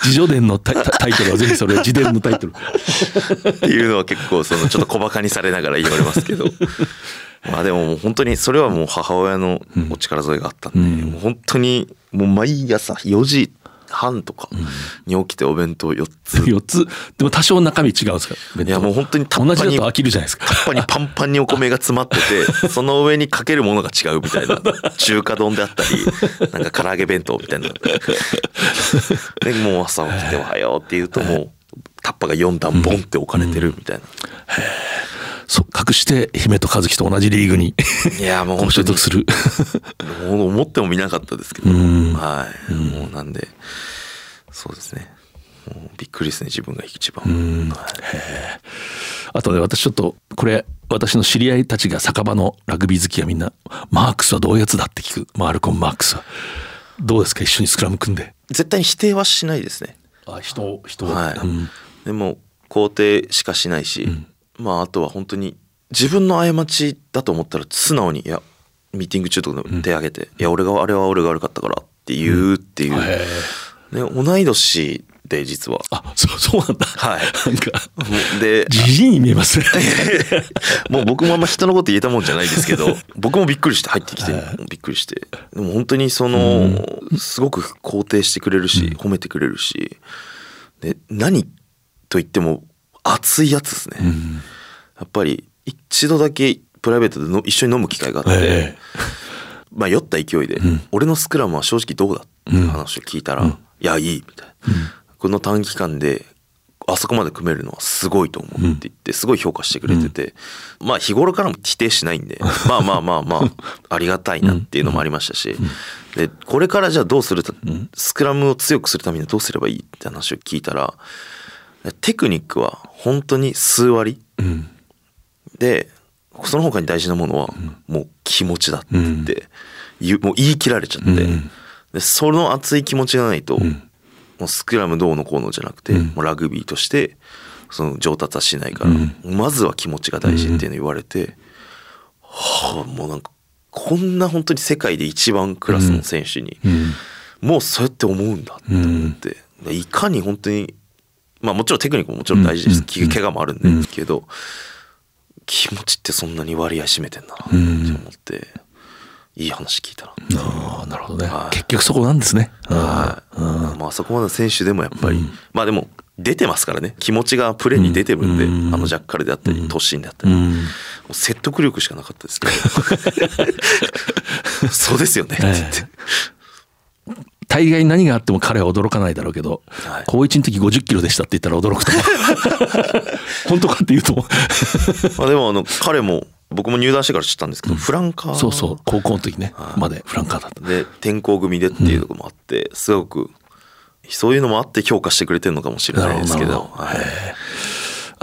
自叙伝のタイトルはぜひそれ自伝のタイトル。っていうのは結構そのちょっと小バカにされながら言われますけど。まあでももう本当にそれはもう母親のお力添えがあったんで、もう本当にもう毎朝4時半とかに起きてお弁当4つ、4つ。でも多少中身違うんですか？いやもう本当にタッパに同じだと飽きるじゃないですか。タッパにパンパンにお米が詰まってて その上にかけるものが違うみたいな。中華丼であったりなんか唐揚げ弁当みたいな。でもう朝起きて「おはよう」って言うともうタッパが4段ボンって置かれてるみたいな、そう隠して姫と和樹と同じリーグに。いやもう所属 する。思ってもみなかったですけど、はい、もうなんでそうですね。もうびっくりですね自分が一番、はい。あとね私ちょっとこれ私の知り合いたちが酒場のラグビー好きはみんなマークスはどういうやつだって聞く。マルコン・マークスは。どうですか？一緒にスクラム組んで。絶対に否定はしないですね。あ人を人を。はい、うん。でも肯定しかしないし、まああとは本当に自分の過ちだと思ったら素直にいやミーティング中とかでも手挙げて、いや俺があれは俺が悪かったからって言うっていう、ね、同い年で実は。あそうそうなんだ。はい。なんかでじじいに見えますね。もう僕もあんま人のこと言えたもんじゃないですけど 僕もびっくりして入ってきてびっくりして。でも本当にそのすごく肯定してくれるし褒めてくれるしで何と言っても熱いやつですね。やっぱり一度だけプライベートでの一緒に飲む機会があってまあ酔った勢いで「俺のスクラムは正直どうだ?」って話を聞いたら「いやいい」みたいな。この短期間であそこまで組めるのはすごいと思うって言ってすごい評価してくれてて、まあ日頃からも否定しないんで まあまあまあまあありがたいなっていうのもありましたしでこれからじゃあどうするたスクラムを強くするためにはどうすればいいって話を聞いたらテクニックは本当に数割。でその他に大事なものはもう気持ちだって言って言うもう言い切られちゃって。でその熱い気持ちがないともうスクラムどうのこうのじゃなくて、もうラグビーとしてその上達はしないから、まずは気持ちが大事っていうの言われて、はあもうなんかこんな本当に世界で一番クラスの選手に、もうそうやって思うんだって思って、でいかに本当にまあもちろんテクニックももちろん大事です、き怪我もあるんですけど、気持ちってそんなに割合占めてんだなって思って、いい話聞いたなああなるほどね、結局そこなんですね。はい、まあそこまでの選手でもやっぱり、まあでも出てますからね。気持ちがプレーに出てるんで、あのジャッカルであったり突進であったり、説得力しかなかったですけど。そうですよね。って言って、大概何があっても彼は驚かないだろうけど、高一の時50キロでしたって言ったら驚くと 本当かって言うとまあでもあの彼も僕も入団してから知ったんですけど、フランカー。そうそう。高校の時ね。までフランカーだった。で転校組でっていうところもあって、すごくそういうのもあって評価してくれてるのかもしれないですけなるどほど。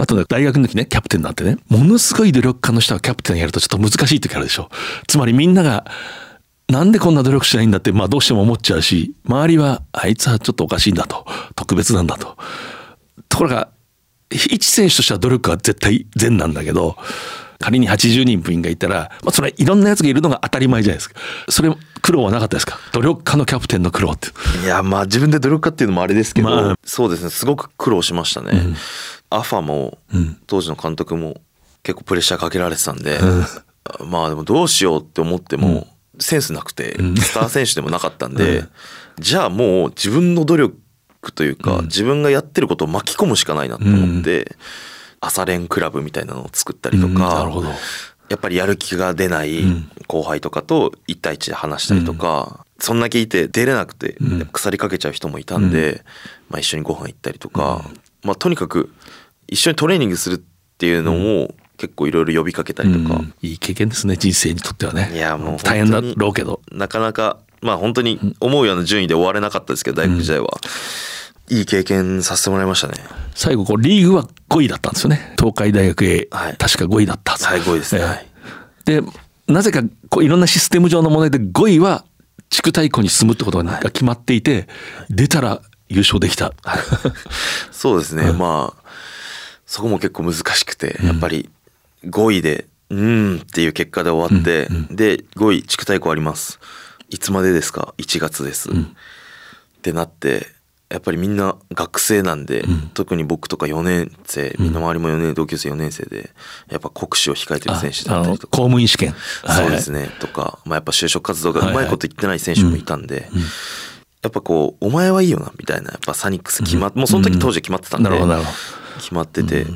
あとね大学の時ねキャプテンになってねものすごい努力家の人がキャプテンやるとちょっと難しい時あるでしょ。つまりみんながなんでこんな努力しないんだって、まあどうしても思っちゃうし、周りは、あいつはちょっとおかしいんだと。特別なんだと。ところが、一選手としては努力は絶対善なんだけど、仮に80人部員がいたら、まあそれいろんな奴がいるのが当たり前じゃないですか。それ苦労はなかったですか？努力家のキャプテンの苦労って。いやまあ自分で努力家っていうのもあれですけど、そうですねすごく苦労しましたね、アファも、当時の監督も結構プレッシャーかけられてたんで、まあでもどうしようって思っても、センスなくて、スター選手でもなかったんで、じゃあもう自分の努力というか、自分がやってることを巻き込むしかないなと思って、朝練クラブみたいなのを作ったりとか、なるほど。やっぱりやる気が出ない後輩とかと1対1で話したりとか、そんだけいて出れなくて腐りかけちゃう人もいたんで、まあ、一緒にご飯行ったりとか、まあ、とにかく一緒にトレーニングするっていうのを結構いろいろ呼びかけたりとか、いい経験ですね、人生にとってはね。いやもう大変だろうけど。なかなかまあ本当に思うような順位で終われなかったですけど大学時代は、いい経験させてもらいましたね。最後こうリーグは5位だったんですよね。東海大学へ確か5位だった。はい5位ですね、はい。でなぜかこういろんなシステム上の問題で5位は地区対抗に進むってことが決まっていて、出たら優勝できた、そうですね、まあそこも結構難しくて、やっぱり5位でうーんっていう結果で終わって、で5位地区対抗あります。いつまでですか？1月です、ってなってやっぱりみんな学生なんで、特に僕とか4年生みんな周りも4年同級生4年生でやっぱ国試を控えてる選手だったりとか。公務員試験。そうですね、とか、まあ、やっぱ就職活動がうまいこと言ってない選手もいたんで、やっぱこう「お前はいいよな」みたいなやっぱサニックス決まっ、もうその時当時決まってたんで、決まってて、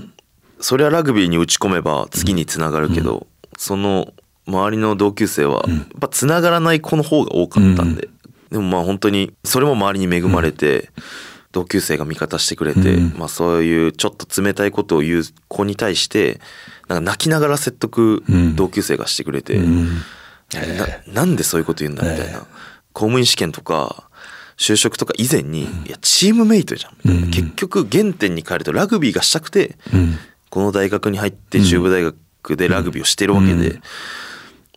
それはラグビーに打ち込めば次につながるけど、その周りの同級生はやっぱつながらない子の方が多かったんで、でもまあ本当にそれも周りに恵まれて、同級生が味方してくれて、まあそういうちょっと冷たいことを言う子に対してなんか泣きながら説得同級生がしてくれて、ななんでそういうこと言うんだみたいな、公務員試験とか就職とか以前に、いやチームメイトじゃん結局原点に帰るとラグビーがしたくて、この大学に入って中部大学でラグビーをしてるわけで、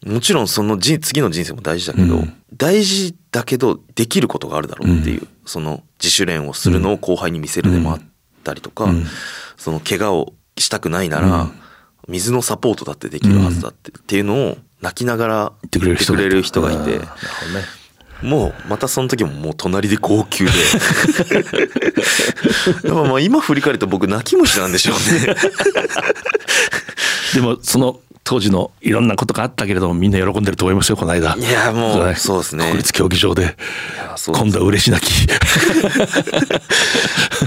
もちろんそのじ次の人生も大事だけど、大事だけどできることがあるだろうっていう、その自主練をするのを後輩に見せるでもあったりとか、その怪我をしたくないなら、水のサポートだってできるはずだって,、っていうのを泣きながら言ってくれる人がいて。もうまたその時ももう隣で号泣で。でもまあ今振り返ると僕泣き虫なんでしょうね。でもその当時のいろんなことがあったけれどもみんな喜んでると思いますよこの間。いやもうそうですね。国立競技場で。今度は嬉し泣き。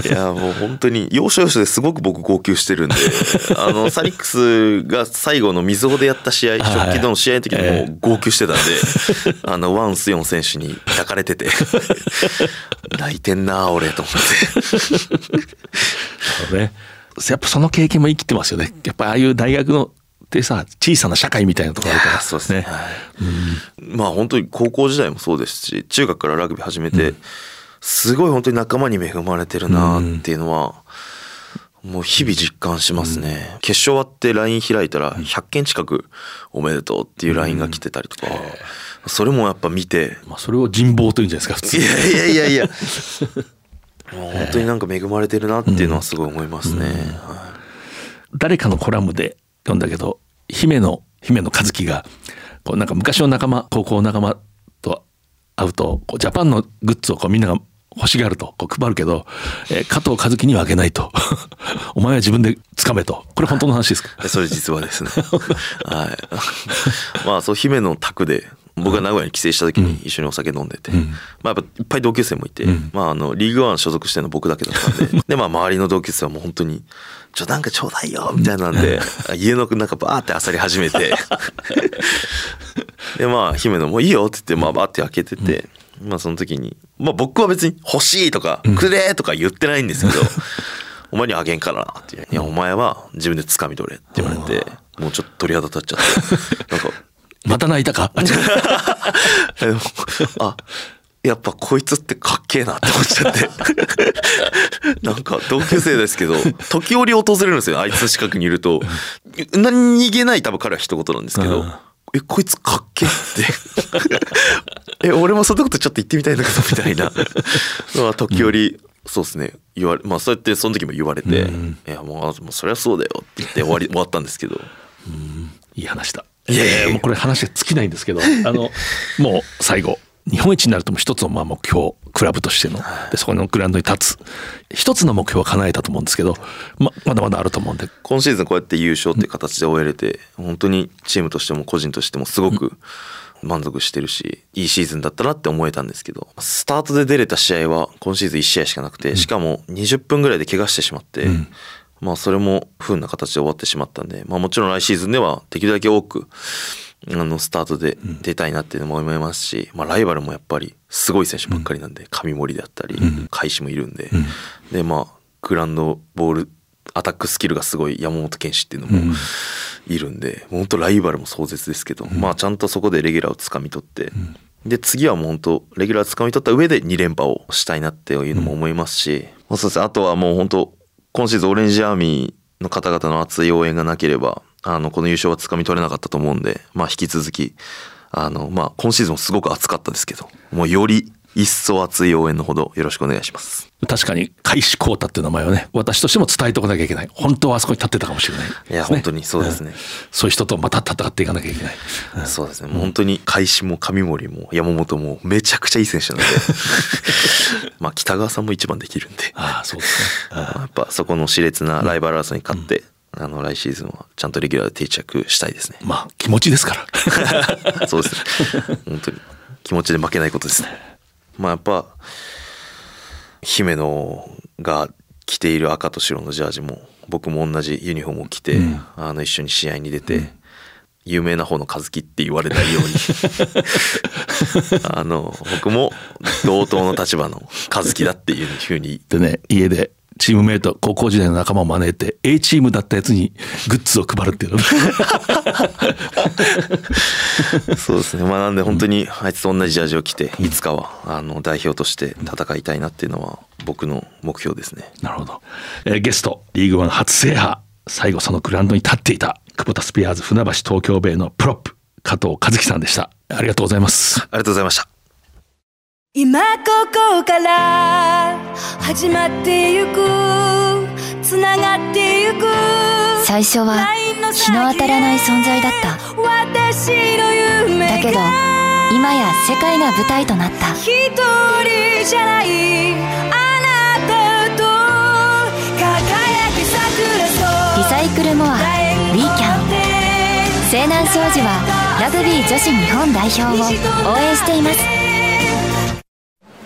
いやもう本当に要所要所ですごく僕号泣してるんで あのサニックスが最後のみずほでやった試合直近の試合の時にもう号泣してたんで、あのワンスヨン選手に抱かれてて泣いてんな俺と思って。ね。やっぱその経験も生きてますよね。やっぱああいう大学のってさ小さな社会みたいなところあるから。そうですね、まあ本当に高校時代もそうですし中学からラグビー始めて、すごい本当に仲間に恵まれてるなっていうのは、もう日々実感しますね、決勝終わって LINE 開いたら100件近くおめでとうっていう LINE が来てたりとか、それもやっぱ見て、まあ、それを人望というんじゃないですか普通いやいやいやいや。もう本当になんか恵まれてるなっていうのはすごい思いますね、誰かのコラムで読んだけど姫野姫野和樹がこうなんか昔の仲間高校仲間と会うとこうジャパンのグッズをこうみんなが欲しがるとこう配るけど、えー加藤和樹にはあげないと。お前は自分で掴めと。これ本当の話ですか？それ実話ですね。はい。まあそう姫の宅で僕が名古屋に帰省した時に一緒にお酒飲んでて、まあやっぱいっぱい同級生もいて、まああのリーグワン所属してるの僕だけだったんででまあ周りの同級生はもう本当に「ちょなんかちょうだいよ」みたいなんで家の中バーって漁り始めて。でまあ姫野も「いいよ」って言ってまあバーって開けてて、まあその時にまあ僕は別に「欲しい」とか「くれ」とか言ってないんですけど「お前にはあげんからな」って言う「いやお前は自分で掴み取れ」って言われてもうちょっと鳥肌立っちゃって。なんか また泣いたか？あやっぱこいつってかっけえなって思っちゃって。なんか同級生ですけど時折訪れるんですよあいつの近くにいると。何気ない多分彼は一言なんですけど「えこいつかっけえ」って。え俺もそんなことちょっと言ってみたいんだけどみたいな。のは時折、そうですね。言われまあそうやってその時も言われて「いやもうもうそりゃそうだよ」って言って終わり 終わったんですけど。いい話だ。いやいやもうこれ話が尽きないんですけど、あの、もう最後、日本一になるとも一つのまあ目標、クラブとしての、で、そこのグラウンドに立つ。一つの目標は叶えたと思うんですけど、ま、まだまだあると思うんで、今シーズンこうやって優勝っていう形で終えれて本当にチームとしても個人としてもすごく満足してるしいいシーズンだったなって思えたんですけどスタートで出れた試合は今シーズン1試合しかなくてしかも20分ぐらいで怪我してしまって、まあそれも不運な形で終わってしまったんで、まあ、もちろん来シーズンではできるだけ多くあのスタートで出たいなっていうのも思いますし、まあ、ライバルもやっぱりすごい選手ばっかりなんで上森であったり開始もいるんで、でまあグラウンドボールアタックスキルがすごい山本健志っていうのもいるんで、本当ライバルも壮絶ですけど、まあちゃんとそこでレギュラーをつかみ取って、で次はもう本当レギュラーつかみ取った上で2連覇をしたいなっていうのも思いますし、まあそうですね。あとはもう本当今シーズンオレンジアーミーの方々の熱い応援がなければあのこの優勝はつかみ取れなかったと思うんで、まあ、引き続きあの、まあ、今シーズンもすごく熱かったですけどもうより一層熱い応援のほどよろしくお願いします。確かに、開始コータっていう名前をね、私としても伝えておかなきゃいけない。本当はあそこに立ってたかもしれない、いや本当にそうですね。そういう人とまた戦っていかなきゃいけない。そうですね。もう本当に開始も上森も山本もめちゃくちゃいい選手なので、まあ北川さんも一番できるんで、ああ、そうですね。やっぱそこの熾烈なライバル争いに勝って、あの来シーズンはちゃんとレギュラーで定着したいですね。まあ、気持ちですから。そうですね。本当に気持ちで負けないことですね。まあやっぱ姫野が着ている赤と白のジャージも僕も同じユニフォームを着て、あの一緒に試合に出て、有名な方の和樹って言われないように あの僕も同等の立場の和樹だっていうふうにでね、家でチームメイト、高校時代の仲間を招いて、A チームだったやつにグッズを配るっていうのね そうですねまあなんで本当にあいつと同じジャージを着ていつかはあの代表として戦いたいなっていうのは僕の目標ですねなるほど。えーゲスト、リーグワン初制覇。最後そのグラウンドに立っていた、久保田スピアーズ船橋東京ベイのプロップ、加藤和樹さんでした。ありがとうございます。ありがとうございました今ここから始まってゆくつながってゆく最初は日の当たらない存在だった。私の夢だけど今や世界が舞台となった。一人じゃないあなたと輝き桜リサイクルモアウィーキャン。西南商事はラグビー女子日本代表を応援しています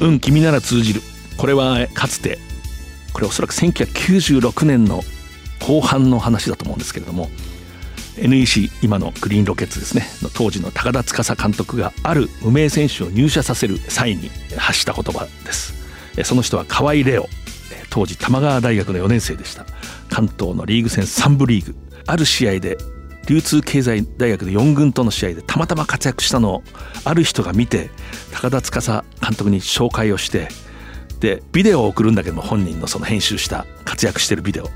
うん、君なら通じる。これはかつて、これおそらく1996年の後半の話だと思うんですけれども NEC 今のグリーンロケッツですねの当時の高田司監督がある無名選手を入社させる際に発した言葉ですその人は河合レオ当時玉川大学の4年生でした関東のリーグ戦3部リーグある試合で流通経済大学で4軍との試合でたまたま活躍したのをある人が見て高田司監督に紹介をしてでビデオを送るんだけども本人のその編集した活躍してるビデオ。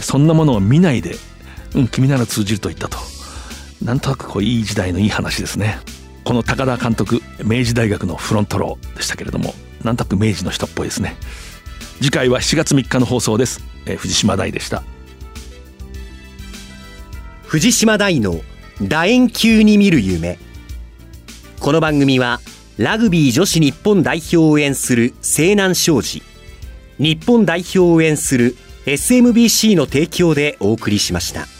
そんなものを見ないで「うん君なら通じる」と言ったと。なんとなくこういい時代のいい話ですね。この高田監督明治大学のフロントローでしたけれどもなんとなく明治の人っぽいですね。次回は7月3日の放送です、えー、藤島大でした。藤島大の楕円球に見る夢この番組はラグビー女子日本代表を応援する西南商事日本代表を応援する SMBC の提供でお送りしました。